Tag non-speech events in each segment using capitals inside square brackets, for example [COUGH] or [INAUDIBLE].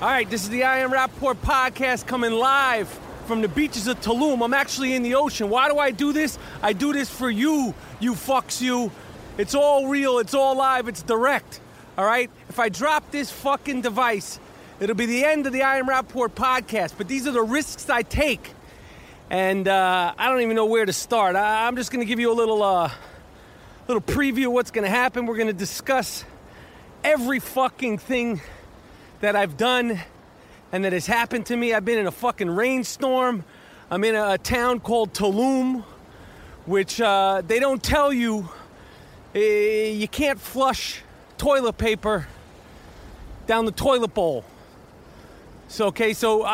All right, this is the I Am Rapaport podcast coming live from the beaches of Tulum. I'm actually in the ocean. Why do I do this? I do this for you, you fucks you. It's all real, it's all live, it's direct. All right? If I drop this fucking device, it'll be the end of the I Am Rapaport podcast. But these are the risks I take. And uh, I don't even know where to start. I- I'm just gonna give you a little, uh, little preview of what's gonna happen. We're gonna discuss every fucking thing that I've done and that has happened to me. I've been in a fucking rainstorm. I'm in a, a town called Tulum, which uh, they don't tell you eh, you can't flush toilet paper down the toilet bowl. So okay, so I,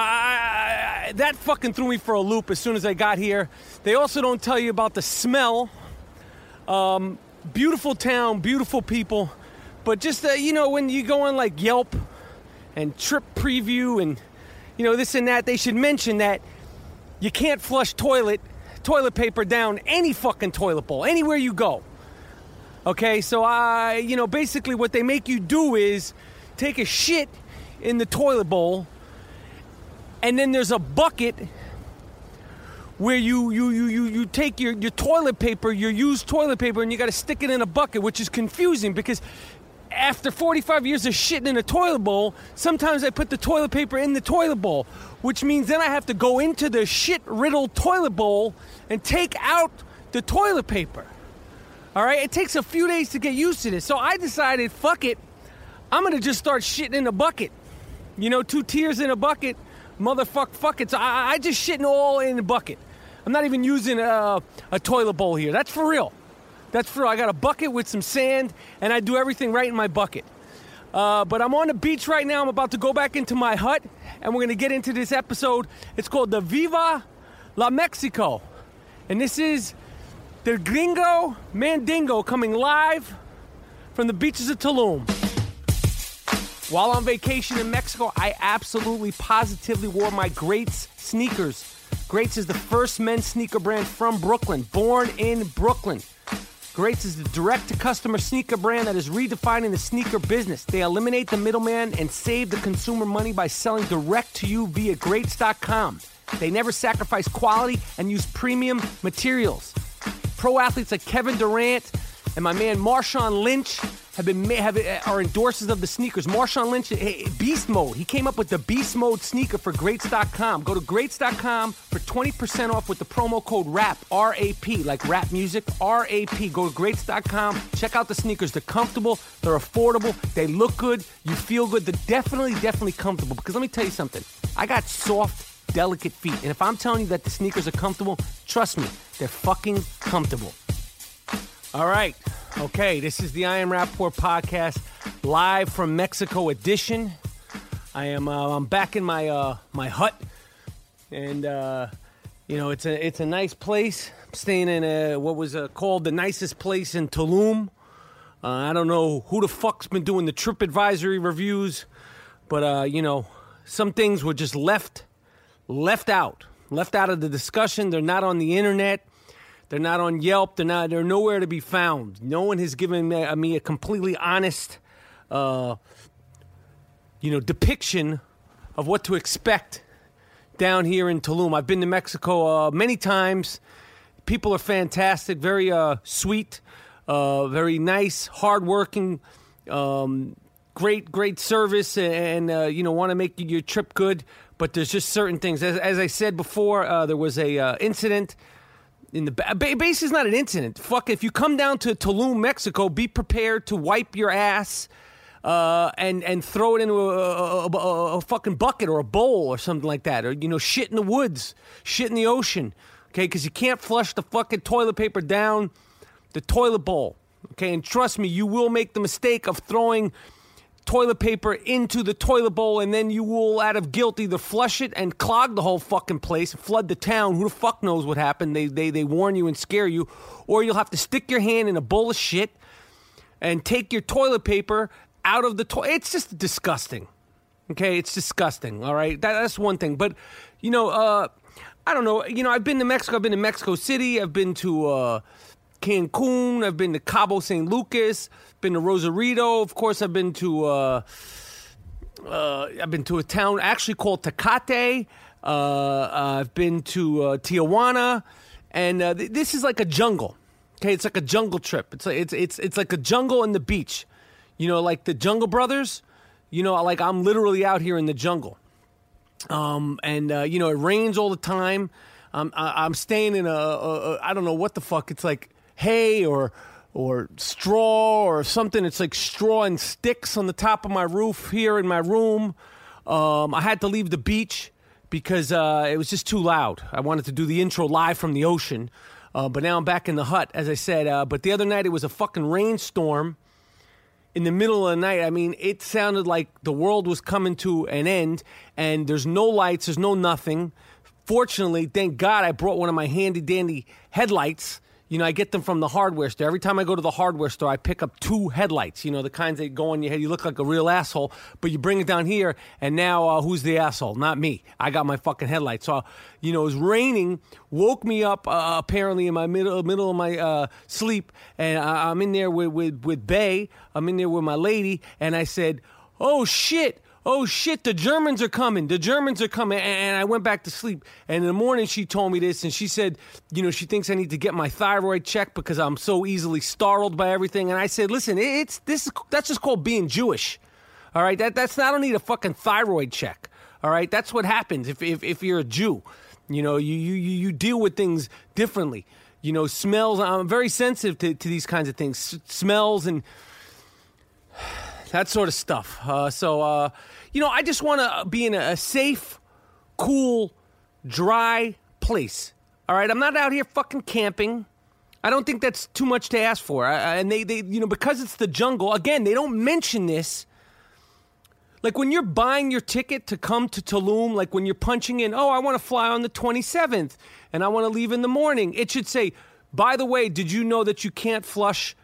I- that fucking threw me for a loop as soon as I got here. They also don't tell you about the smell. Um, beautiful town, beautiful people, but just uh, you know when you go on like Yelp and Trip Preview and you know this and that, they should mention that you can't flush toilet toilet paper down any fucking toilet bowl anywhere you go. Okay, so I, you know, basically what they make you do is take a shit in the toilet bowl, and then there's a bucket where you you you you, you take your, your toilet paper, your used toilet paper, and you got to stick it in a bucket, which is confusing because after 45 years of shitting in a toilet bowl, sometimes I put the toilet paper in the toilet bowl, which means then I have to go into the shit riddled toilet bowl and take out the toilet paper. All right, it takes a few days to get used to this. So I decided, fuck it, I'm gonna just start shitting in a bucket. You know, two tears in a bucket, motherfuck, fuck it. So I, I just shitting all in a bucket. I'm not even using a, a toilet bowl here. That's for real. That's real. I got a bucket with some sand, and I do everything right in my bucket. Uh, but I'm on the beach right now. I'm about to go back into my hut, and we're gonna get into this episode. It's called the Viva La Mexico, and this is the Gringo Mandingo coming live from the beaches of Tulum. While on vacation in Mexico, I absolutely positively wore my Greats sneakers. Greats is the first men's sneaker brand from Brooklyn, born in Brooklyn. Greats is the direct to customer sneaker brand that is redefining the sneaker business. They eliminate the middleman and save the consumer money by selling direct to you via greats.com. They never sacrifice quality and use premium materials. Pro athletes like Kevin Durant and my man Marshawn Lynch have been have, uh, are endorsers of the sneakers. Marshawn Lynch, hey, Beast Mode. He came up with the Beast Mode sneaker for Greats.com. Go to Greats.com for 20% off with the promo code RAP, R A P, like rap music, R A P. Go to Greats.com. Check out the sneakers. They're comfortable, they're affordable, they look good, you feel good. They're definitely, definitely comfortable. Because let me tell you something. I got soft, delicate feet. And if I'm telling you that the sneakers are comfortable, trust me, they're fucking comfortable. All right. Okay, this is the I Am Rapaport podcast, live from Mexico edition. I am uh, I'm back in my uh, my hut, and uh, you know it's a it's a nice place. I'm staying in a, what was uh, called the nicest place in Tulum. Uh, I don't know who the fuck's been doing the trip advisory reviews, but uh, you know some things were just left left out, left out of the discussion. They're not on the internet. They're not on Yelp. They're not. They're nowhere to be found. No one has given me, me a completely honest, uh, you know, depiction of what to expect down here in Tulum. I've been to Mexico uh, many times. People are fantastic, very uh, sweet, uh, very nice, hardworking, um, great, great service, and uh, you know want to make your trip good. But there's just certain things. As, as I said before, uh, there was a uh, incident in the base is not an incident. Fuck, if you come down to Tulum, Mexico, be prepared to wipe your ass uh, and and throw it into a, a, a, a, fucking bucket or a bowl or something like that, or you know, shit in the woods, shit in the ocean. Okay, because you can't flush the fucking toilet paper down the toilet bowl. Okay, and trust me, you will make the mistake of throwing toilet paper into the toilet bowl, and then you will, out of guilt, either flush it and clog the whole fucking place, flood the town. Who the fuck knows what happened? They, they, they warn you and scare you. Or you'll have to stick your hand in a bowl of shit and take your toilet paper out of the toilet. It's just disgusting. Okay, it's disgusting. All right, that, that's one thing. But, you know, uh, I don't know. You know, I've been to Mexico. I've been to Mexico City. I've been to uh, Cancun. I've been to Cabo San Lucas been to Rosarito. Of course, I've been to uh, uh, I've been to a town actually called Tecate. Uh, I've been to uh, Tijuana, and uh, th- this is like a jungle. Okay, it's like a jungle trip. It's like, it's it's it's like a jungle and the beach. You know, like the Jungle Brothers. You know, like I'm literally out here in the jungle. Um, and uh, you know, it rains all the time. Um, I, I'm staying in a, a, a I don't know what the fuck. It's like hay or or straw or something. It's like straw and sticks on the top of my roof here in my room. Um, I had to leave the beach because uh, it was just too loud. I wanted to do the intro live from the ocean, uh, but now I'm back in the hut, as I said. Uh, but the other night it was a fucking rainstorm in the middle of the night. I mean, it sounded like the world was coming to an end, and there's no lights, there's no nothing. Fortunately, thank God I brought one of my handy dandy headlights you know, I get them from the hardware store. Every time I go to the hardware store, I pick up two headlights. You know, the kinds that go on your head. You look like a real asshole, but you bring it down here, and now uh, who's the asshole? Not me. I got my fucking headlights. So, you know, it was raining, woke me up uh, apparently in my middle middle of my uh, sleep, and I, I'm in there with with with Bay. I'm in there with my lady, and I said, "Oh shit." Oh shit, the Germans are coming. The Germans are coming. And I went back to sleep. And in the morning, she told me this, and she said, you know, she thinks I need to get my thyroid checked because I'm so easily startled by everything. And I said, listen, it's this. Is, that's just called being Jewish. All right, that that's I don't need a fucking thyroid check. All right, that's what happens if if, if you're a Jew. You know, you, you you deal with things differently. You know, smells. I'm very sensitive to, to these kinds of things, S- smells and that sort of stuff. Uh, so, uh, you know, I just want to be in a, a, safe, cool, dry place. All right, I'm not out here fucking camping. I don't think that's too much to ask for. I, and they, they, you know, because it's the jungle. Again, they don't mention this. Like when you're buying your ticket to come to Tulum, like when you're punching in, oh, I want to fly on the 27th and I want to leave in the morning, it should say, by the way, did you know that you can't flush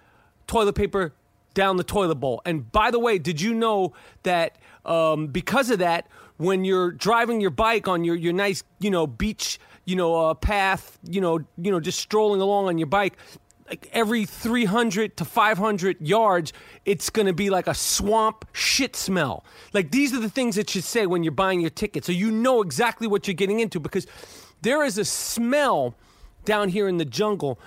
toilet paper down the toilet bowl. And by the way, did you know that um, because of that, when you're driving your bike on your, your nice, you know, beach, you know, uh, path, you know, you know, just strolling along on your bike, like every 300 to 500 yards, it's going to be like a swamp shit smell. Like these are the things that you say when you're buying your ticket. So you know exactly what you're getting into because there is a smell down here in the jungle.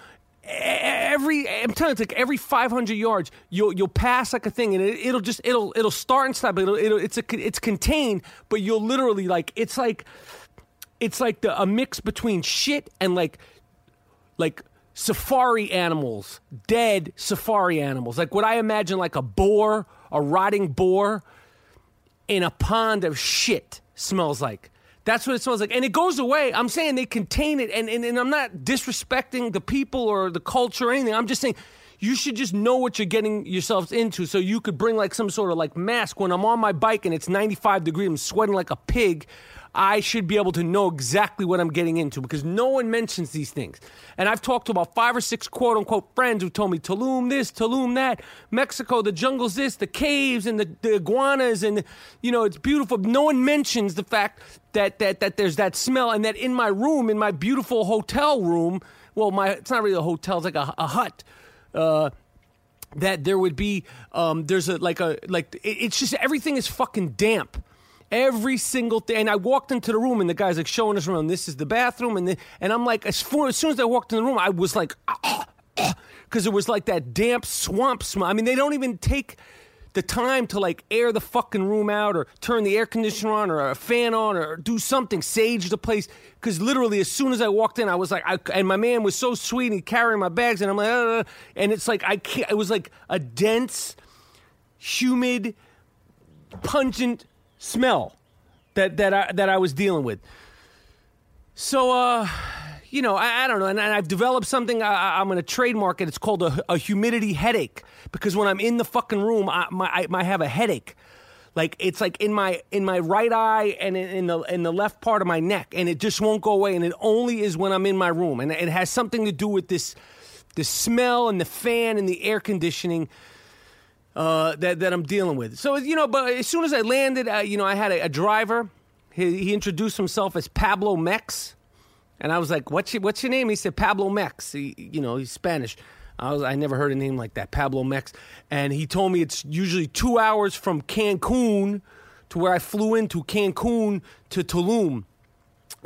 Every I'm telling you, it's like every 500 yards, you'll you'll pass like a thing, and it, will just it'll it'll start and stop. It'll, it'll it's a it's contained, but you'll literally like it's like it's like the, a mix between shit and like like safari animals, dead safari animals. Like what I imagine like a boar, a rotting boar in a pond of shit smells like. That's what it smells like. And it goes away. I'm saying they contain it. And, and, and I'm not disrespecting the people or the culture or anything. I'm just saying you should just know what you're getting yourselves into so you could bring like some sort of like mask when I'm on my bike and it's 95 degrees, I'm sweating like a pig. I should be able to know exactly what I'm getting into because no one mentions these things. And I've talked to about five or six quote unquote friends who told me Tulum this, Tulum that, Mexico, the jungle's this, the caves and the, the iguanas, and you know, it's beautiful. No one mentions the fact that, that, that there's that smell and that in my room, in my beautiful hotel room, well, my it's not really a hotel, it's like a, a hut. Uh, that there would be um, there's a like a like it, it's just everything is fucking damp Every single thing. And I walked into the room and the guy's like showing us around. This is the bathroom. And, the, and I'm like, as, far, as soon as I walked in the room, I was like, because it was like that damp swamp smell. I mean, they don't even take the time to like air the fucking room out or turn the air conditioner on or a fan on or do something, sage the place. Because literally, as soon as I walked in, I was like, I, and my man was so sweet. And carrying my bags, and I'm like, uh, and it's like I can't. It was like a dense, humid, pungent smell that that I, that I was dealing with. So, uh, you know, I, I don't know, and, and, I've developed something. I, am going to trademark it. It's called a, a, humidity headache because when I'm in the fucking room, I, my, I, have a headache. Like it's like in my in my right eye and in, in the in the left part of my neck, and it just won't go away. And it only is when I'm in my room, and it has something to do with this the smell and the fan and the air conditioning uh, that that I'm dealing with. So you know, but as soon as I landed, uh, you know, I had a, a driver. He, he, introduced himself as Pablo Mex, and I was like, "What's your What's your name?" He said, "Pablo Mex." He, you know, he's Spanish. I was I never heard a name like that, Pablo Mex, and he told me it's usually two hours from Cancun to where I flew into Cancun to Tulum.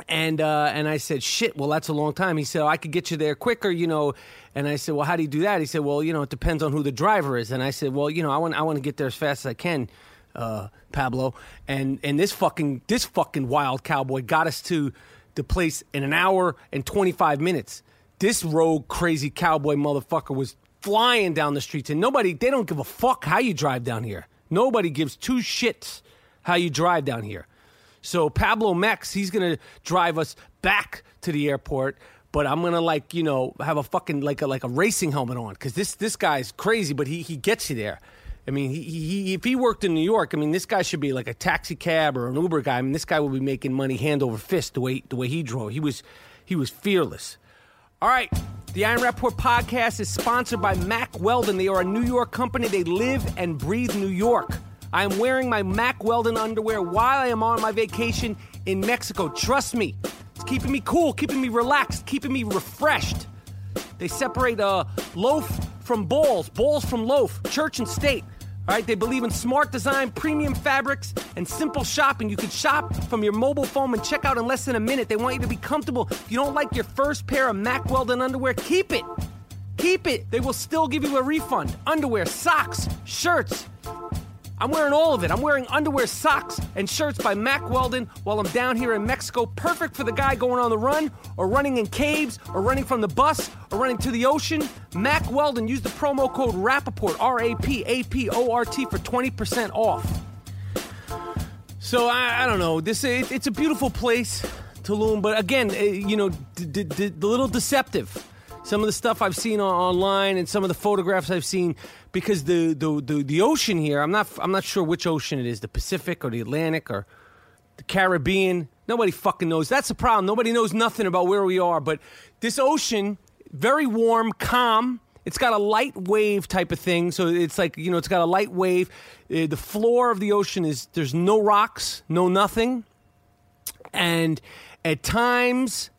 And uh, and I said, shit. Well, that's a long time. He said, oh, I could get you there quicker, you know. And I said, well, how do you do that? He said, well, you know, it depends on who the driver is. And I said, well, you know, I want I want to get there as fast as I can, uh, Pablo. And and this fucking this fucking wild cowboy got us to the place in an hour and twenty five minutes. This rogue crazy cowboy motherfucker was flying down the streets, and nobody they don't give a fuck how you drive down here. Nobody gives two shits how you drive down here. So Pablo Mex, he's gonna drive us back to the airport but I'm gonna like you know have a fucking like a like a racing helmet on because this this guy's crazy, but he he gets you there. I mean, he, he if he worked in New York, I mean, this guy should be like a taxi cab or an Uber guy. I mean, this guy would be making money hand over fist the way the way he drove. He was he was fearless. All right, the I Am Rapaport podcast is sponsored by Mack Weldon. They are a New York company. They live and breathe New York. I am wearing my Mack Weldon underwear while I am on my vacation in Mexico. Trust me, it's keeping me cool, keeping me relaxed, keeping me refreshed. They separate a loaf from balls, balls from loaf, church and state. All right, they believe in smart design, premium fabrics, and simple shopping. You can shop from your mobile phone and check out in less than a minute. They want you to be comfortable. If you don't like your first pair of Mack Weldon underwear, keep it. Keep it. They will still give you a refund. Underwear, socks, shirts. I'm wearing all of it. I'm wearing underwear, socks, and shirts by Mack Weldon while I'm down here in Mexico. Perfect for the guy going on the run, or running in caves, or running from the bus, or running to the ocean. Mack Weldon, use the promo code Rapaport, R A P A P O R T, for 20% off. So I, I don't know. This it, it's a beautiful place, Tulum, but again, eh, you know, the little deceptive some of the stuff I've seen online and some of the photographs I've seen because the, the, the, the, ocean here, I'm not, I'm not sure which ocean it is the Pacific or the Atlantic or the Caribbean. Nobody fucking knows. That's the problem. Nobody knows nothing about where we are. But this ocean, very warm, calm. It's got a light wave type of thing. So it's like, you know, it's got a light wave. Uh, the floor of the ocean is, there's no rocks, no nothing. And at times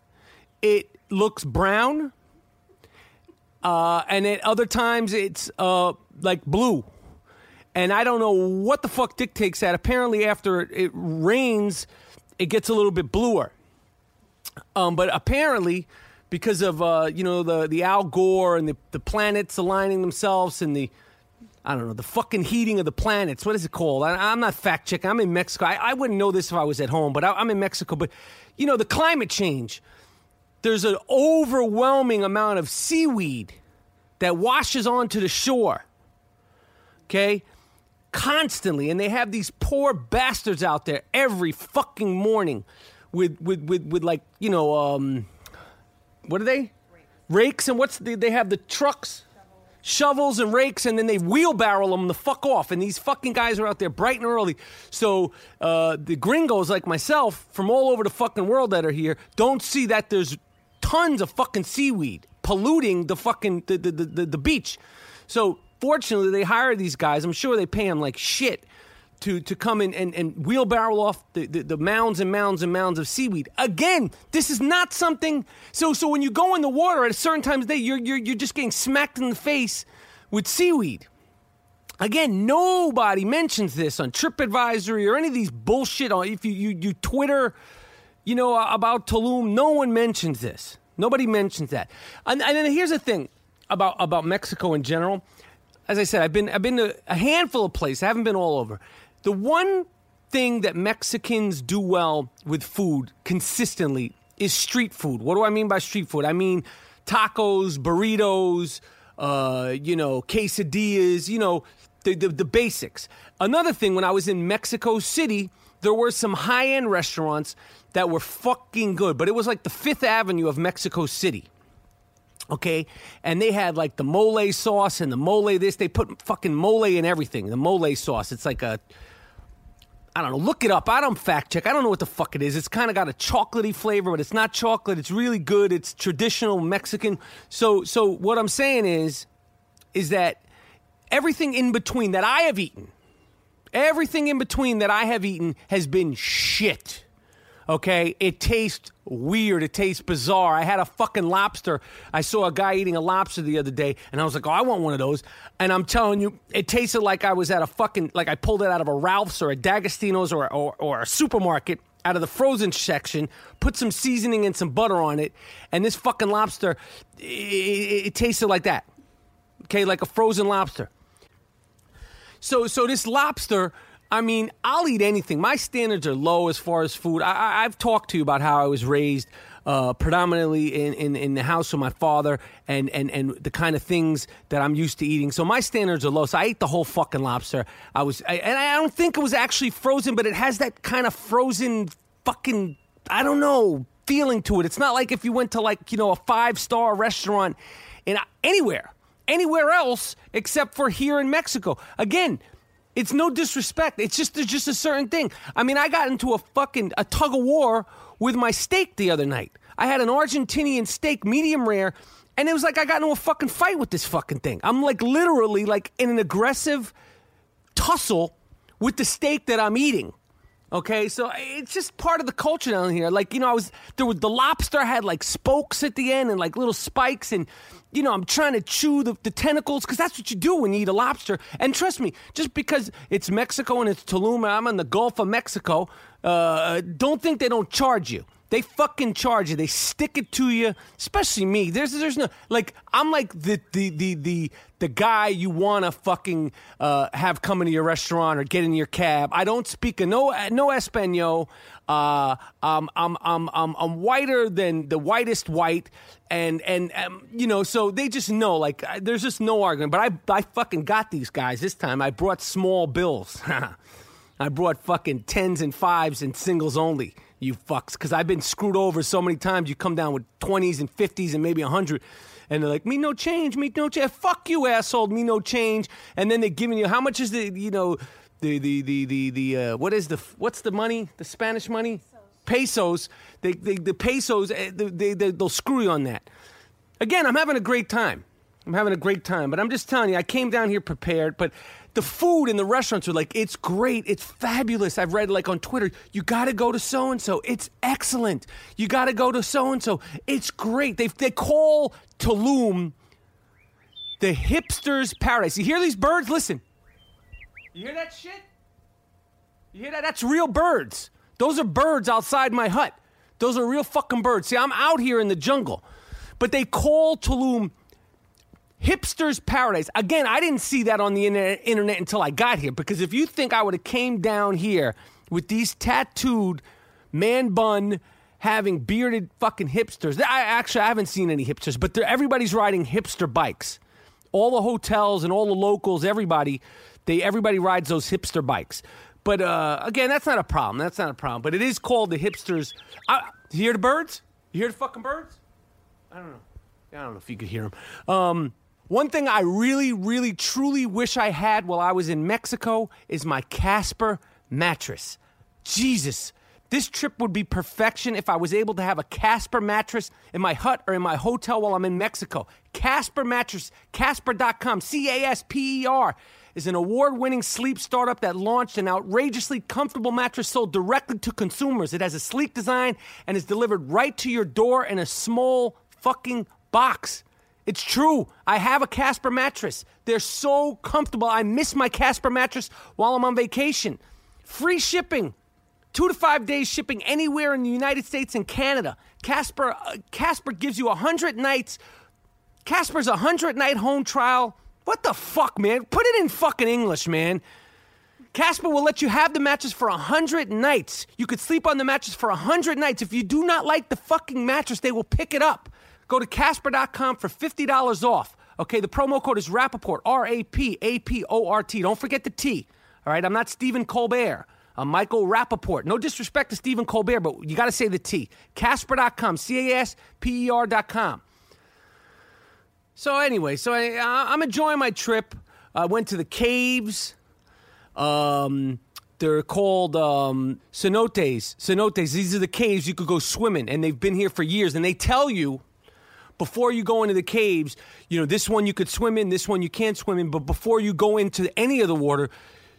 it looks brown uh, and at other times it's uh, like blue. And I don't know what the fuck dictates that. Apparently, after it rains, it gets a little bit bluer. Um, but apparently, because of uh, you know the the Al Gore and the, the planets aligning themselves and the I don't know the fucking heating of the planets. What is it called? I, am not fact checking. I'm in Mexico. I, I, wouldn't know this if I was at home, but I, I'm in Mexico. But you know the climate change. There's an overwhelming amount of seaweed that washes onto the shore. Okay, constantly, and they have these poor bastards out there every fucking morning with with with, with like you know um, what are they rakes, and what's the, they have the trucks shovels and rakes, and then they wheelbarrow them the fuck off. And these fucking guys are out there bright and early. So uh, the gringos like myself from all over the fucking world that are here don't see that there's tons of fucking seaweed polluting the fucking the, the, the, the beach. So fortunately, they hire these guys. I'm sure they pay them like shit to, to come in and, and wheelbarrow off the, the, the, mounds and mounds and mounds of seaweed. Again, this is not something. So, so when you go in the water at a certain time of day, you're, you're, you're just getting smacked in the face with seaweed. Again, nobody mentions this on TripAdvisory or any of these bullshit. On if you, you, you Twitter, you know about Tulum, no one mentions this. Nobody mentions that. And, and then here's the thing about about Mexico in general. As I said, I've been I've been to a handful of places. I haven't been all over. The one thing that Mexicans do well with food consistently is street food. What do I mean by street food? I mean tacos, burritos, uh, you know, quesadillas, you know, the, the, the basics. Another thing, when I was in Mexico City, there were some high end restaurants that were fucking good, but it was like the Fifth Avenue of Mexico City. Okay, and they had like the mole sauce and the mole this. They put fucking mole in everything. The mole sauce. It's like a I don't know. Look it up. I don't fact check. I don't know what the fuck it is. It's kind of got a chocolatey flavor, but it's not chocolate. It's really good. It's traditional Mexican. So, so what I'm saying is, is that everything in between that I have eaten, everything in between that I have eaten has been shit. Okay, it tastes weird. It tastes bizarre. I had a fucking lobster. I saw a guy eating a lobster the other day, and I was like, "Oh, I want one of those." And I'm telling you, it tasted like I was at a fucking like I pulled it out of a Ralph's or a D'Agostino's or or, or a supermarket out of the frozen section, put some seasoning and some butter on it, and this fucking lobster, it, it, it tasted like that. Okay, like a frozen lobster. So so this lobster I mean, I'll eat anything. My standards are low as far as food. I, have talked to you about how I was raised uh, predominantly in, in, in, the house with my father and, and, and the kind of things that I'm used to eating. So my standards are low. So I ate the whole fucking lobster. I was, I, and I don't think it was actually frozen, but it has that kind of frozen fucking, I don't know, feeling to it. It's not like if you went to like, you know, a five star restaurant in anywhere anywhere else except for here in Mexico. Again, it's no disrespect. It's just there's just a certain thing. I mean, I got into a fucking a tug of war with my steak the other night. I had an Argentinian steak, medium rare, and it was like I got into a fucking fight with this fucking thing. I'm like literally like in an aggressive tussle with the steak that I'm eating. Okay, so it's just part of the culture down here. Like you know, I was there was the lobster had like spokes at the end and like little spikes, and you know, I'm trying to chew the, the tentacles because that's what you do when you eat a lobster. And trust me, just because it's Mexico and it's Tulum, I'm in the Gulf of Mexico. Uh, don't think they don't charge you. They fucking charge you. They stick it to you. Especially me. There's there's no like I'm like the the the the, the guy you want to fucking uh, have come into your restaurant or get in your cab. I don't speak a no no Espanol. Uh, um, I'm I'm I'm I'm whiter than the whitest white, and and um, you know so they just know like there's just no argument. But I I fucking got these guys this time. I brought small bills. [LAUGHS] I brought fucking tens and fives and singles only you fucks, because I've been screwed over so many times. You come down with 20s and 50s and maybe 100, and they're like, me no change, me no change. Fuck you, asshole, me no change. And then they're giving you, how much is the, you know, the, the, the, the, the uh, what is the, what's the money? The Spanish money? Pesos. They, they, the pesos, eh, they, they, they'll screw you on that. Again, I'm having a great time. I'm having a great time, but I'm just telling you, I came down here prepared, but the food in the restaurants are like, it's great, it's fabulous. I've read like on Twitter, you got to go to so and so, it's excellent. You got to go to so and so, it's great. They they call Tulum the hipster's paradise. You hear these birds? Listen. You hear that shit? You hear that? That's real birds. Those are birds outside my hut. Those are real fucking birds. See, I'm out here in the jungle. But they call Tulum hipster's paradise. Again, I didn't see that on the internet until I got here because if you think I would have came down here with these tattooed man bun having bearded fucking hipsters. I actually I haven't seen any hipsters, but everybody's riding hipster bikes. All the hotels and all the locals, everybody, they everybody rides those hipster bikes. But uh, again, that's not a problem. That's not a problem. But it is called the hipsters. I, you hear the birds? You hear the fucking birds? I don't know. I don't know if you could hear them. Um, one thing I really, really, truly wish I had while I was in Mexico is my Casper mattress. Jesus, this trip would be perfection if I was able to have a Casper mattress in my hut or in my hotel while I'm in Mexico. Casper mattress, Casper.com, C A S P E R, is an award winning sleep startup that launched an outrageously comfortable mattress sold directly to consumers. It has a sleek design and is delivered right to your door in a small fucking box. It's true. I have a Casper mattress. They're so comfortable. I miss my Casper mattress while I'm on vacation. Free shipping. Two to five days shipping anywhere in the United States and Canada. Casper uh, Casper gives you a hundred nights. Casper's a hundred night home trial. What the fuck, man? Put it in fucking English, man. Casper will let you have the mattress for a hundred nights. You could sleep on the mattress for a hundred nights. If you do not like the fucking mattress, they will pick it up. Go to Casper.com for $50 off. Okay, the promo code is Rapaport, R A P A P O R T. Don't forget the T. All right, I'm not Stephen Colbert. I'm Michael Rapaport. No disrespect to Stephen Colbert, but you got to say the T. Casper.com, C A S P E R.com. So, anyway, so I, am enjoying my trip. I went to the caves. Um, they're called um, cenotes. Cenotes. These are the caves you could go swimming, and they've been here for years. And they tell you before you go into the caves, you know, this one you could swim in, this one you can't swim in, but before you go into any of the water,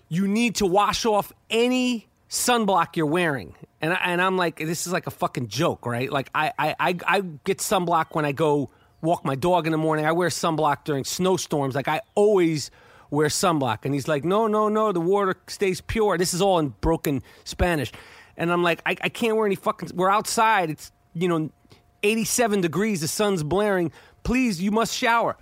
you need to wash off any sunblock you're wearing. And, I, and I'm like, this is like a fucking joke, right? Like, I, I, I, I get sunblock when I go walk my dog in the morning. I wear sunblock during snowstorms. Like, I always wear sunblock. And he's like, no, no, no, the water stays pure. This is all in broken Spanish. And I'm like, I, I can't wear any fucking, we're outside. It's, you know, 87 degrees, the sun's blaring. Please, you must shower.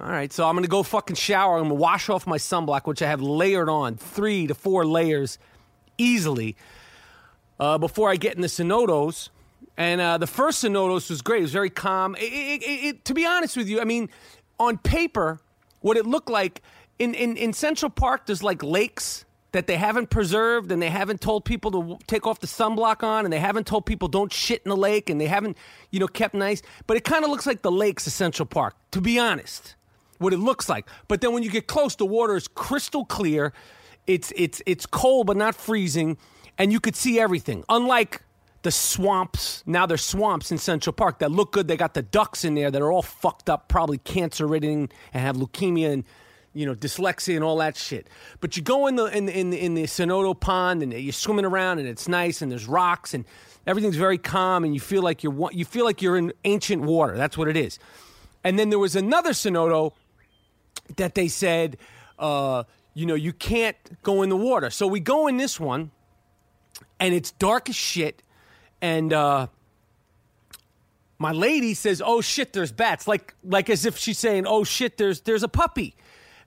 All right, so I'm gonna go fucking shower. I'm gonna wash off my sunblock, which I have layered on three to four layers easily uh, before I get in the cenotes. And uh, the first cenotes was great. It was very calm. It, it, it, to be honest with you, I mean, on paper, what it looked like in, in, in Central Park, there's like lakes that they haven't preserved and they haven't told people to take off the sunblock on and they haven't told people don't shit in the lake and they haven't, you know, kept nice. But it kind of looks like the lakes Central Park, to be honest, what it looks like. But then when you get close, the water is crystal clear. It's, it's, it's cold but not freezing and you could see everything. Unlike the swamps, now there's swamps in Central Park that look good. They got the ducks in there that are all fucked up, probably cancer ridden and have leukemia and you know, dyslexia and all that shit. But you go in the in in, in the Cenote Pond and you're swimming around and it's nice and there's rocks and everything's very calm and you feel like you're you feel like you're in ancient water. That's what it is. And then there was another Cenote that they said, uh, you know, you can't go in the water. So we go in this one, and it's dark as shit, and uh, my lady says, "Oh shit, there's bats," like like as if she's saying, "Oh shit, there's there's a puppy."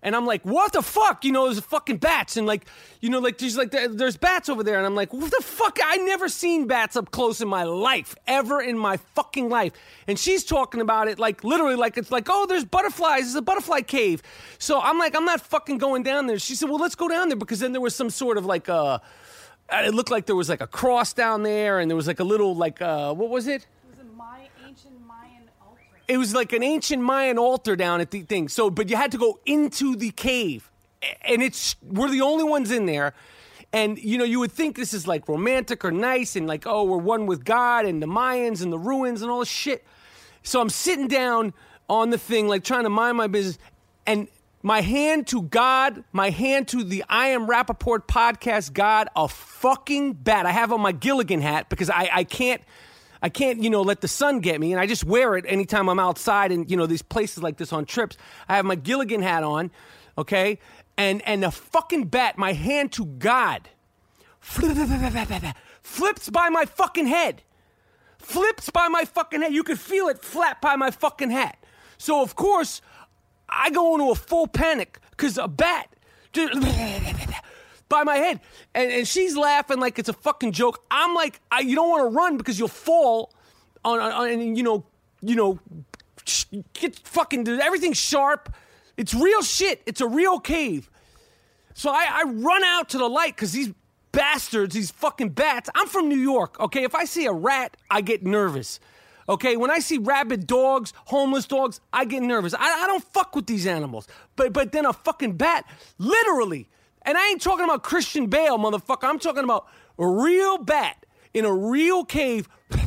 And I'm like, what the fuck? You know, there's fucking bats. And like, you know, like, there's like, there's bats over there. And I'm like, what the fuck? I never seen bats up close in my life, ever in my fucking life. And she's talking about it like literally like it's like, oh, there's butterflies. It's a butterfly cave. So I'm like, I'm not fucking going down there. She said, well, let's go down there because then there was some sort of like, uh, it looked like there was like a cross down there and there was like a little like, uh, what was it? It was like an ancient Mayan altar down at the thing. So, but you had to go into the cave, and it's we're the only ones in there. And you know, you would think this is like romantic or nice, and like, oh, we're one with God and the Mayans and the ruins and all this shit. So I'm sitting down on the thing, like trying to mind my business, and my hand to God, my hand to the I Am Rapaport podcast God, a fucking bat. I have on my Gilligan hat because I, I can't I can't, you know, let the sun get me, and I just wear it anytime I'm outside and you know these places like this on trips. I have my Gilligan hat on, okay, and and the fucking bat, my hand to God, flips by my fucking head, flips by my fucking head. You could feel it flap by my fucking hat. So of course, I go into a full panic because a bat just by my head. And, and she's laughing like it's a fucking joke. I'm like, I, you don't want to run because you'll fall on, on, and you know, you know, get fucking, everything's sharp. It's real shit. It's a real cave. So I, I run out to the light because these bastards, these fucking bats, I'm from New York, okay? If I see a rat, I get nervous. Okay, when I see rabid dogs, homeless dogs, I get nervous. I, I don't fuck with these animals. But but then a fucking bat, literally, and I ain't talking about Christian Bale, motherfucker. I'm talking about a real bat in a real cave [LAUGHS]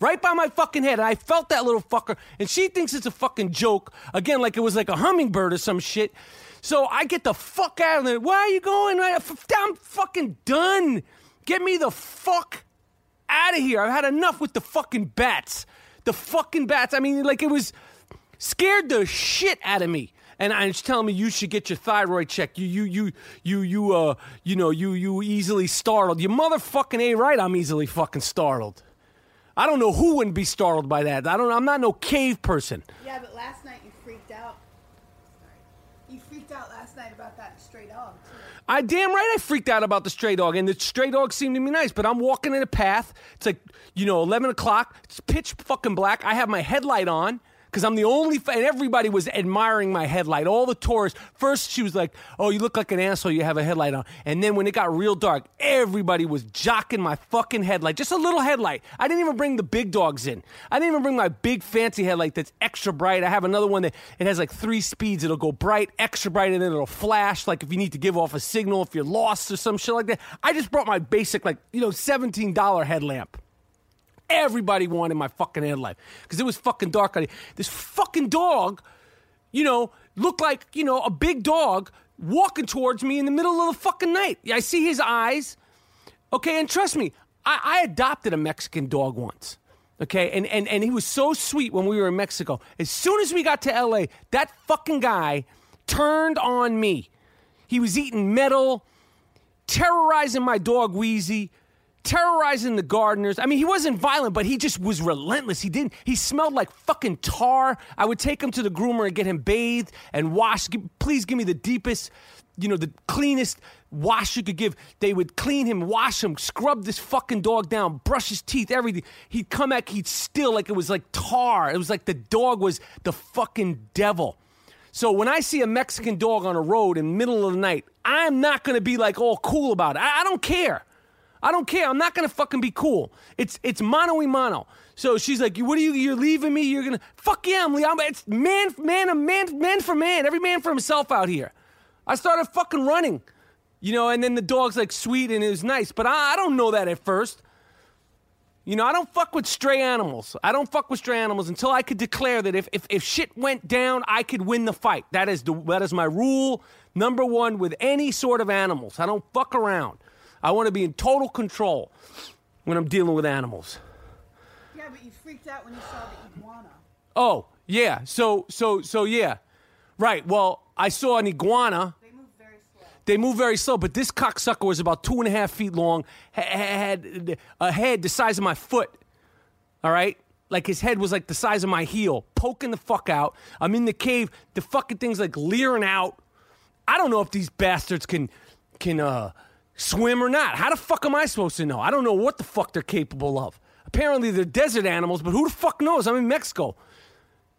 right by my fucking head. And I felt that little fucker. And she thinks it's a fucking joke. Again, like it was like a hummingbird or some shit. So I get the fuck out of there. Where are you going? I'm fucking done. Get me the fuck out of here. I've had enough with the fucking bats. The fucking bats. I mean, like it was scared the shit out of me and it's telling me you should get your thyroid checked. You, you, you, you, you, uh, you know, you, you easily startled. You motherfucking a right. I'm easily fucking startled. I don't know who wouldn't be startled by that. I don't. I'm not no cave person. Yeah, but last night you freaked out. Sorry, you freaked out last night about that stray dog. Too. I damn right I freaked out about the stray dog, and the stray dog seemed to be nice. But I'm walking in a path. It's like you know, 11 o'clock. It's pitch fucking black. I have my headlight on because I'm the only, and everybody was admiring my headlight. All the tourists, first she was like, oh, you look like an asshole, you have a headlight on. And then when it got real dark, everybody was jocking my fucking headlight, just a little headlight. I didn't even bring the big dogs in. I didn't even bring my big fancy headlight that's extra bright. I have another one that it has like three speeds. It'll go bright, extra bright, and then it'll flash, like if you need to give off a signal, if you're lost or some shit like that. I just brought my basic, like, you know, $17 headlamp. Everybody wanted my fucking headlight because it was fucking dark. This fucking dog, you know, looked like, you know, a big dog walking towards me in the middle of the fucking night. I see his eyes. Okay, and trust me, I, I adopted a Mexican dog once. Okay, and, and, and he was so sweet when we were in Mexico. As soon as we got to LA, that fucking guy turned on me. He was eating metal, terrorizing my dog Wheezy, terrorizing the gardeners. I mean, he wasn't violent, but he just was relentless. He didn't. He smelled like fucking tar. I would take him to the groomer and get him bathed and washed. Please give me the deepest, you know, the cleanest wash you could give. They would clean him, wash him, scrub this fucking dog down, brush his teeth, everything. He'd come back, he'd still like it was like tar. It was like the dog was the fucking devil. So when I see a Mexican dog on a road in the middle of the night, I'm not going to be like all cool about it. I, I don't care. I don't care. I'm not gonna fucking be cool. It's it's mano y mano. So she's like, "What are you? You're leaving me? You're gonna fuck yeah? I'm leaving. It's man, man, a man, man for man. Every man for himself out here." I started fucking running, you know, and then the dog's like sweet and it was nice, but I, I don't know that at first. You know, I don't fuck with stray animals. I don't fuck with stray animals until I could declare that if, if, if shit went down, I could win the fight. That is the that is my rule number one with any sort of animals. I don't fuck around. I want to be in total control when I'm dealing with animals. Yeah, but you freaked out when you saw the iguana. Oh, yeah. So, so, so, yeah. Right. Well, I saw an iguana. They move very slow. They move very slow, but this cocksucker was about two and a half feet long, had a head the size of my foot. All right? Like his head was like the size of my heel, poking the fuck out. I'm in the cave. The fucking thing's like leering out. I don't know if these bastards can, can, uh, swim or not. How the fuck am I supposed to know? I don't know what the fuck they're capable of. Apparently they're desert animals, but who the fuck knows? I'm in Mexico.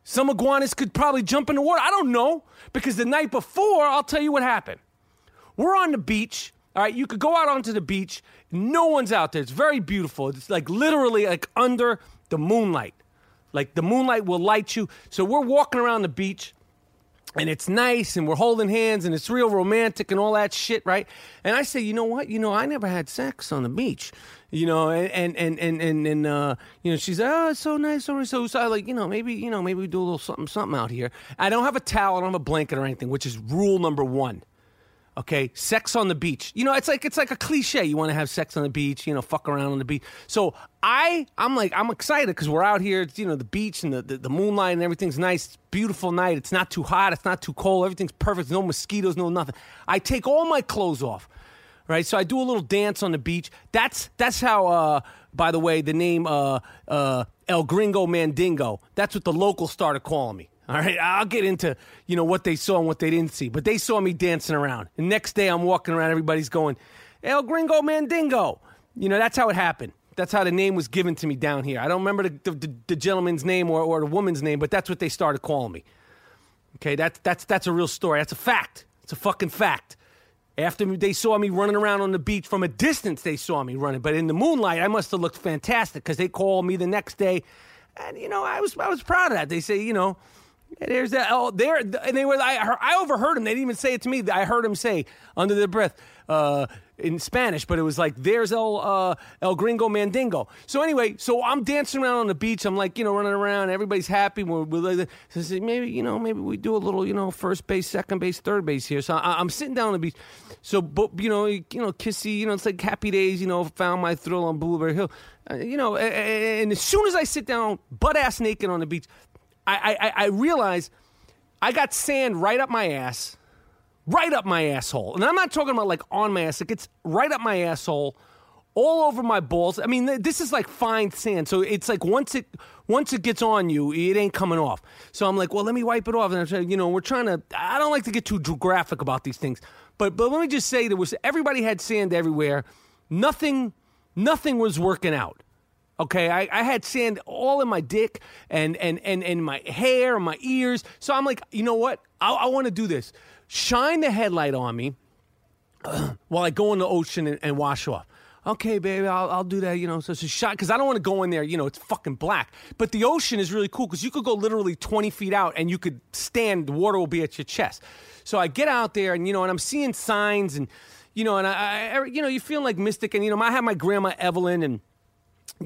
Some iguanas could probably jump in the water. I don't know because the night before, I'll tell you what happened. We're on the beach. All right, you could go out onto the beach. No one's out there. It's very beautiful. It's like literally like under the moonlight. Like the moonlight will light you. So we're walking around the beach and it's nice and we're holding hands and it's real romantic and all that shit, right? And I say, you know what? You know, I never had sex on the beach, you know, and and and and and uh, you know, she's oh, it's so nice, so so so. I like, you know, maybe you know, maybe we do a little something something out here. I don't have a towel, I don't have a blanket or anything, which is rule number one. Okay, sex on the beach. You know, it's like it's like a cliche. You want to have sex on the beach, you know, fuck around on the beach. So I, I'm like, I'm excited because we're out here. It's you know the beach and the, the, the moonlight and everything's nice. It's beautiful night. It's not too hot. It's not too cold. Everything's perfect. No mosquitoes. No nothing. I take all my clothes off, right? So I do a little dance on the beach. That's that's how. uh By the way, the name uh, uh, El Gringo Mandingo. That's what the locals started calling me. All right, I'll get into you know what they saw and what they didn't see, but they saw me dancing around. Next day, I'm walking around, everybody's going, "El Gringo Mandingo." You know that's how it happened. That's how the name was given to me down here. I don't remember the, the, the gentleman's name or, or the woman's name, but that's what they started calling me. Okay, that's that's that's a real story. That's a fact. It's a fucking fact. After they saw me running around on the beach from a distance, they saw me running. But in the moonlight, I must have looked fantastic because they called me the next day, and you know I was I was proud of that. They say you know there's that. Oh, there. And they were. I, I overheard him. They didn't even say it to me. I heard him say under their breath uh, in Spanish, but it was like, "There's El uh, El Gringo Mandingo." So anyway, so I'm dancing around on the beach. I'm like, you know, running around. Everybody's happy. We're, we're so maybe you know, maybe we do a little, you know, first base, second base, third base here. So I, am sitting down on the beach. So, but you know, you, you know, kissy. You know, it's like happy days. You know, found my thrill on Blueberry Hill. Uh, you know, and, and as soon as I sit down, butt ass naked on the beach. I, I, I realize I got sand right up my ass, right up my asshole. And I'm not talking about like on my ass, it gets right up my asshole, all over my balls. I mean, this is like fine sand. So it's like once it once it gets on you, it ain't coming off. So I'm like, well, let me wipe it off. And I'm saying, you know, we're trying to. I don't like to get too graphic about these things, but but let me just say there was everybody had sand everywhere. Nothing, nothing was working out. Okay, I, I had sand all in my dick and and and and my hair and my ears. So I'm like, you know what? I, I want to do this. Shine the headlight on me [CLEARS THROAT] while I go in the ocean and, and wash off. Okay, baby, I'll, I'll do that. You know, so it's a shot because I don't want to go in there. You know, it's fucking black. But the ocean is really cool because you could go literally 20 feet out and you could stand. The water will be at your chest. So I get out there and you know, and I'm seeing signs and you know, and I, I you know, you feel like mystic. And you know, I have my grandma Evelyn and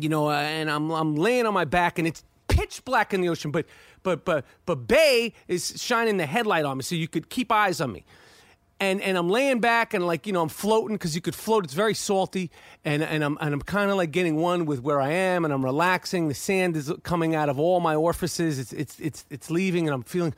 you know, uh, and I'm I'm laying on my back and it's pitch black in the ocean, but but but but Bay is shining the headlight on me, so you could keep eyes on me. And and I'm laying back and like you know I'm floating because you could float. It's very salty, and and I'm and I'm kind of like getting one with where I am, and I'm relaxing. The sand is coming out of all my orifices. It's it's it's it's leaving, and I'm feeling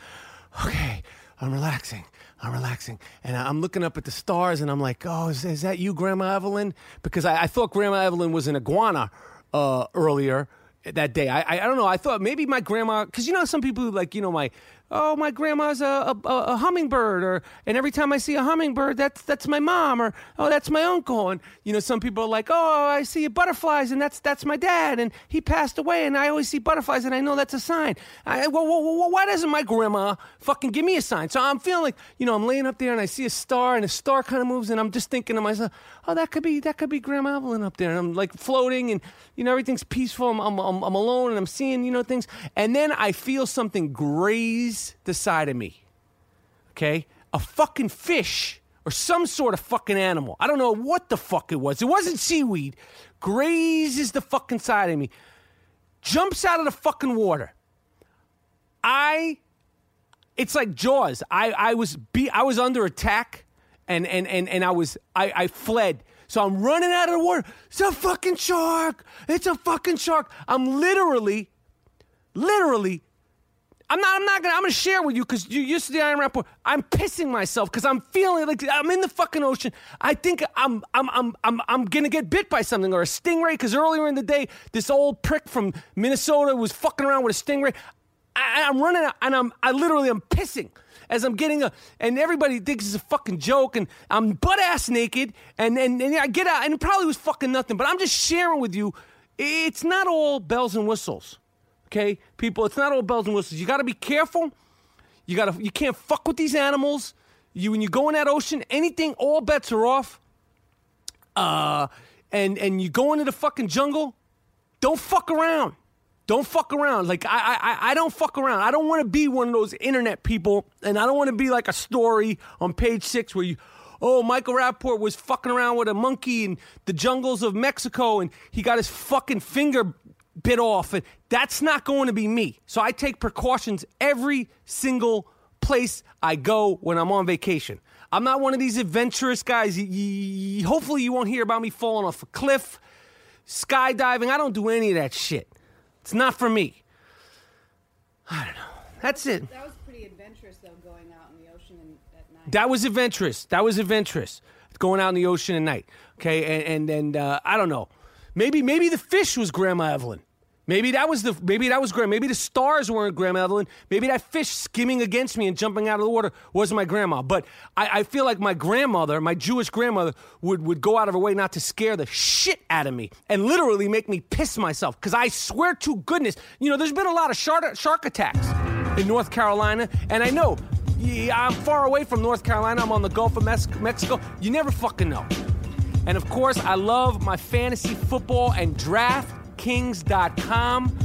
okay. I'm relaxing. I'm relaxing. And I'm looking up at the stars and I'm like, oh, is, is that you, Grandma Evelyn? Because I, I, thought Grandma Evelyn was an iguana uh, earlier that day. I, I, don't know. I thought maybe my grandma, because you know some people like you know my oh, my grandma's a, a, a, hummingbird, or and every time I see a hummingbird, that's that's my mom, or oh, that's my uncle, and you know, some people are like, oh, I see butterflies, and that's that's my dad, and he passed away, and I always see butterflies, and I know that's a sign. I, well, well, well, why doesn't my grandma fucking give me a sign? So I'm feeling like, you know, I'm laying up there, and I see a star, and a star kind of moves, and I'm just thinking to myself, oh, that could be that could be Grandma Evelyn up there, and I'm like floating, and you know, everything's peaceful. I'm I'm, I'm alone, and I'm seeing you know things, and then I feel something graze the side of me. Okay? A fucking fish or some sort of fucking animal. I don't know what the fuck it was. It wasn't seaweed. Grazes the fucking side of me. Jumps out of the fucking water. I it's like Jaws. I, I was be I was under attack and and and, and I was I, I fled. So I'm running out of the water. It's a fucking shark. It's a fucking shark. I'm literally, literally I'm not. I'm not gonna. I'm gonna share with you because you used to the I Am Rapaport. I'm pissing myself because I'm feeling like I'm in the fucking ocean. I think I'm. I'm. I'm. I'm. I'm gonna get bit by something or a stingray because earlier in the day, this old prick from Minnesota was fucking around with a stingray. I, am running out and I'm. I literally am pissing as I'm getting a. And everybody thinks it's a fucking joke. And I'm butt ass naked. And and, and I get out and it probably was fucking nothing. But I'm just sharing with you. It's not all bells and whistles. Okay, people, it's not all bells and whistles. You got to be careful. You got to. You can't fuck with these animals. You when you go in that ocean, anything, all bets are off. Uh, and and you go into the fucking jungle. Don't fuck around. Don't fuck around. Like I I I don't fuck around. I don't want to be one of those internet people, and I don't want to be like a story on page six where you oh, Michael Rapaport was fucking around with a monkey in the jungles of Mexico and he got his fucking finger bit off. And that's not going to be me. So I take precautions every single place I go when I'm on vacation. I'm not one of these adventurous guys. Y- hopefully, you won't hear about me falling off a cliff, skydiving. I don't do any of that shit. It's not for me. I don't know. That's it. That was pretty adventurous, though, going out in the ocean and, at night. That was adventurous. That was adventurous. Going out in the ocean at night. Okay, and and, and uh, I don't know. Maybe maybe the fish was Grandma Evelyn. Maybe that was the maybe that was grandma. Maybe the stars weren't Grandma Evelyn. Maybe that fish skimming against me and jumping out of the water was my grandma. But I, I feel like my grandmother, my Jewish grandmother, would, would go out of her way not to scare the shit out of me and literally make me piss myself. Because I swear to goodness, you know, there's been a lot of shark, shark attacks in North Carolina, and I know yeah, I'm far away from North Carolina. I'm on the Gulf of Mexico. You never fucking know. And of course, I love my fantasy football and DraftKings.com.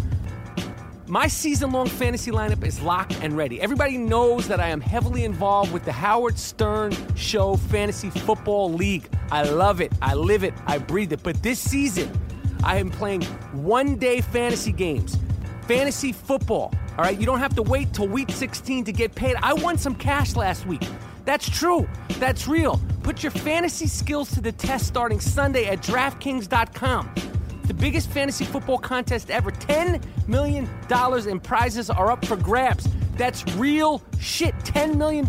My season long fantasy lineup is locked and ready. Everybody knows that I am heavily involved with the Howard Stern Show Fantasy Football League. I love it. I live it. I breathe it. But this season, I am playing one day fantasy games, fantasy football. All right, you don't have to wait till week 16 to get paid. I won some cash last week. That's true. That's real. Put your fantasy skills to the test starting Sunday at DraftKings.com. The biggest fantasy football contest ever. $10 million in prizes are up for grabs. That's real shit. $10 million.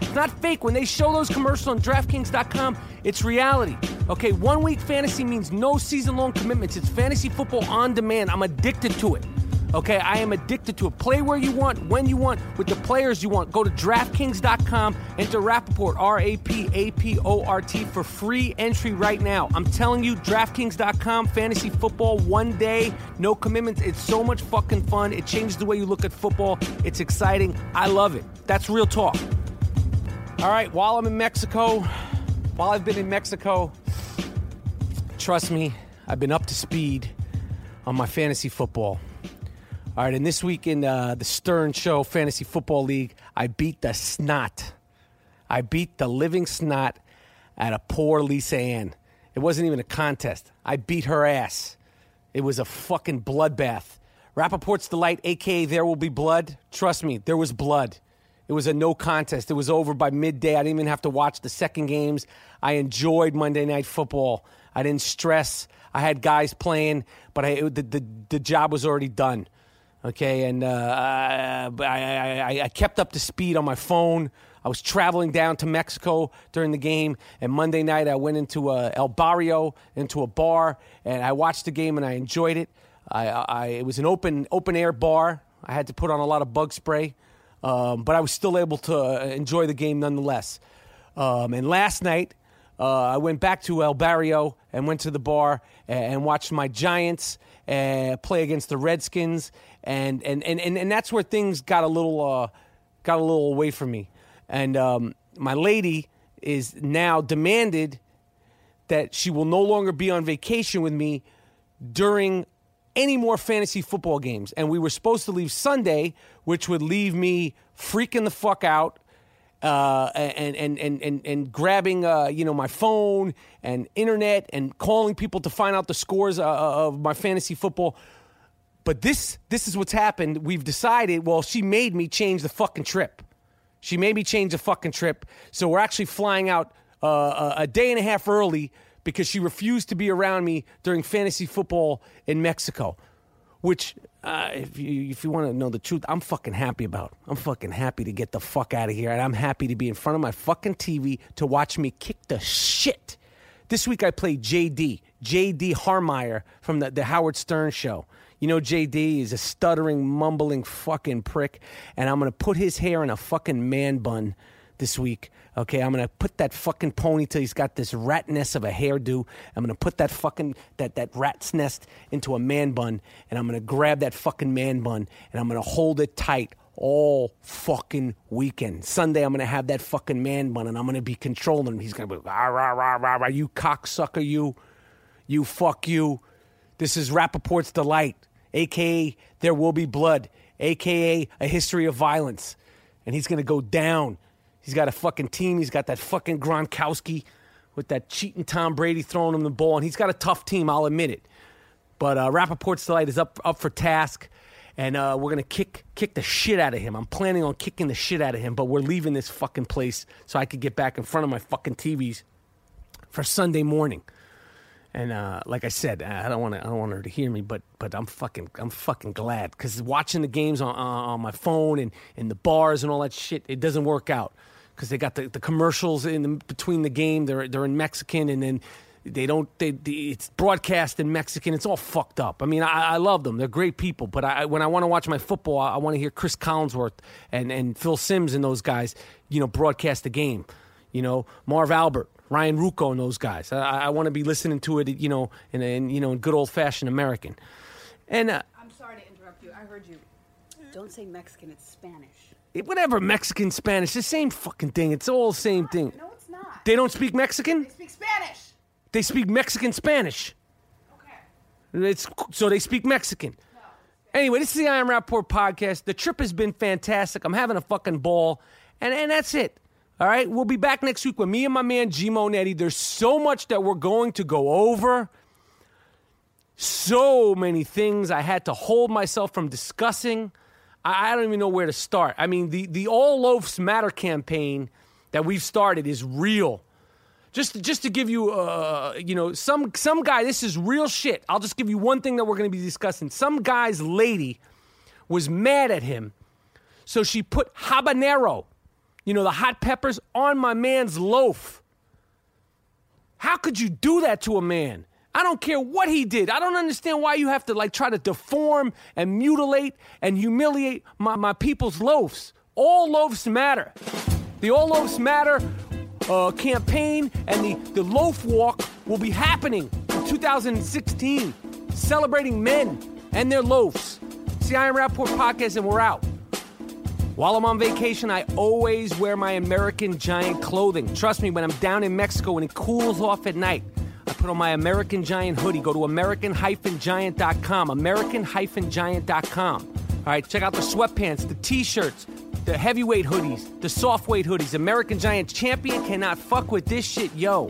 It's not fake. When they show those commercials on DraftKings.com, it's reality. Okay, one week fantasy means no season long commitments. It's fantasy football on demand. I'm addicted to it. Okay, I am addicted to it. Play where you want, when you want, with the players you want. Go to DraftKings.com, enter Rapaport, R A P A P O R T, for free entry right now. I'm telling you, DraftKings.com, fantasy football, one day, no commitments. It's so much fucking fun. It changes the way you look at football. It's exciting. I love it. That's real talk. All right, while I'm in Mexico, while I've been in Mexico, trust me, I've been up to speed on my fantasy football. All right, and this week in uh, the Stern Show Fantasy Football League, I beat the snot. I beat the living snot at a poor Lisa Ann. It wasn't even a contest. I beat her ass. It was a fucking bloodbath. Rapaport's Delight, aka There Will Be Blood. Trust me, there was blood. It was a no contest. It was over by midday. I didn't even have to watch the second games. I enjoyed Monday Night Football. I didn't stress. I had guys playing, but I, the, the, the job was already done. Okay, and uh, I, I, I kept up to speed on my phone. I was traveling down to Mexico during the game, and Monday night I went into a El Barrio, into a bar, and I watched the game and I enjoyed it. I, I, it was an open open air bar. I had to put on a lot of bug spray, um, but I was still able to uh, enjoy the game nonetheless. Um, and last night, uh, I went back to El Barrio and went to the bar and, and watched my Giants uh, play against the Redskins, and and, and, and and that's where things got a little uh, got a little away from me. And um, my lady is now demanded that she will no longer be on vacation with me during any more fantasy football games. And we were supposed to leave Sunday, which would leave me freaking the fuck out. Uh, and, and, and, and, and grabbing uh, you know my phone and internet and calling people to find out the scores uh, of my fantasy football. But this this is what's happened. We've decided. Well, she made me change the fucking trip. She made me change the fucking trip. So we're actually flying out uh, a day and a half early because she refused to be around me during fantasy football in Mexico. Which, uh, if you if you want to know the truth, I'm fucking happy about. I'm fucking happy to get the fuck out of here, and I'm happy to be in front of my fucking TV to watch me kick the shit. This week I played JD, JD Harmeyer from the, the Howard Stern show. You know, JD is a stuttering, mumbling fucking prick, and I'm gonna put his hair in a fucking man bun this week. Okay, I'm gonna put that fucking ponytail. He's got this rat nest of a hairdo. I'm gonna put that fucking that that rat's nest into a man bun, and I'm gonna grab that fucking man bun, and I'm gonna hold it tight all fucking weekend. Sunday, I'm gonna have that fucking man bun, and I'm gonna be controlling him. He's gonna be rah rah rah rah rah. You cocksucker, you, you fuck you. This is Rapaport's delight, aka There Will Be Blood, aka A History of Violence, and he's gonna go down. He's got a fucking team. He's got that fucking Gronkowski with that cheating Tom Brady throwing him the ball, and he's got a tough team. I'll admit it. But uh, Rapaport's delight is up up for task, and uh, we're gonna kick kick the shit out of him. I'm planning on kicking the shit out of him, but we're leaving this fucking place so I could get back in front of my fucking TVs for Sunday morning. And uh, like I said, I don't want. I don't want her to hear me, but but I'm fucking I'm fucking glad because watching the games on on my phone and in the bars and all that shit, it doesn't work out because they got the, the commercials in the, between the game. They're they're in Mexican and then they don't they, they it's broadcast in Mexican. It's all fucked up. I mean, I, I love them. They're great people, but I, when I want to watch my football, I, I want to hear Chris Collinsworth and and Phil Simms and those guys, you know, broadcast the game. You know, Marv Albert. Ryan Ruocco and those guys. I, I want to be listening to it, you know, in, in you know, in good old fashioned American. And uh, I'm sorry to interrupt you. I heard you. Don't say Mexican. It's Spanish. it- whatever, Mexican, Spanish, the same fucking thing. It's all the same thing. No, it's not. They don't speak Mexican. They speak Spanish. They speak Mexican Spanish. Okay. It's so they speak Mexican. Anyway, this is the I Am Rapaport podcast. The trip has been fantastic. I'm having a fucking ball, and and that's it. All right, we'll be back next week with me and my man Gmo Netty. There's so much that we're going to go over. So many things I had to hold myself from discussing. I, I don't even know where to start. I mean, the the All Loafs Matter campaign that we've started is real just just to give you uh you know some some guy this is real shit i'll just give you one thing that we're going to be discussing some guy's lady was mad at him so she put habanero you know the hot peppers on my man's loaf. How could you do that to a man? I don't care what he did. I don't understand why you have to like try to deform and mutilate and humiliate my, my people's loaves all loaves matter. The all loaves matter uh, campaign and the, the loaf walk will be happening in 2016, celebrating men and their loaves. It's the I Am Rapaport podcast, and we're out. While I'm on vacation, I always wear my American Giant clothing. Trust me, when I'm down in Mexico and it cools off at night, I put on my American Giant hoodie. Go to American-Giant.com. American-Giant.com. All right, check out the sweatpants, the t-shirts, the heavyweight hoodies, the soft weight hoodies. American Giant champion cannot fuck with this shit, yo.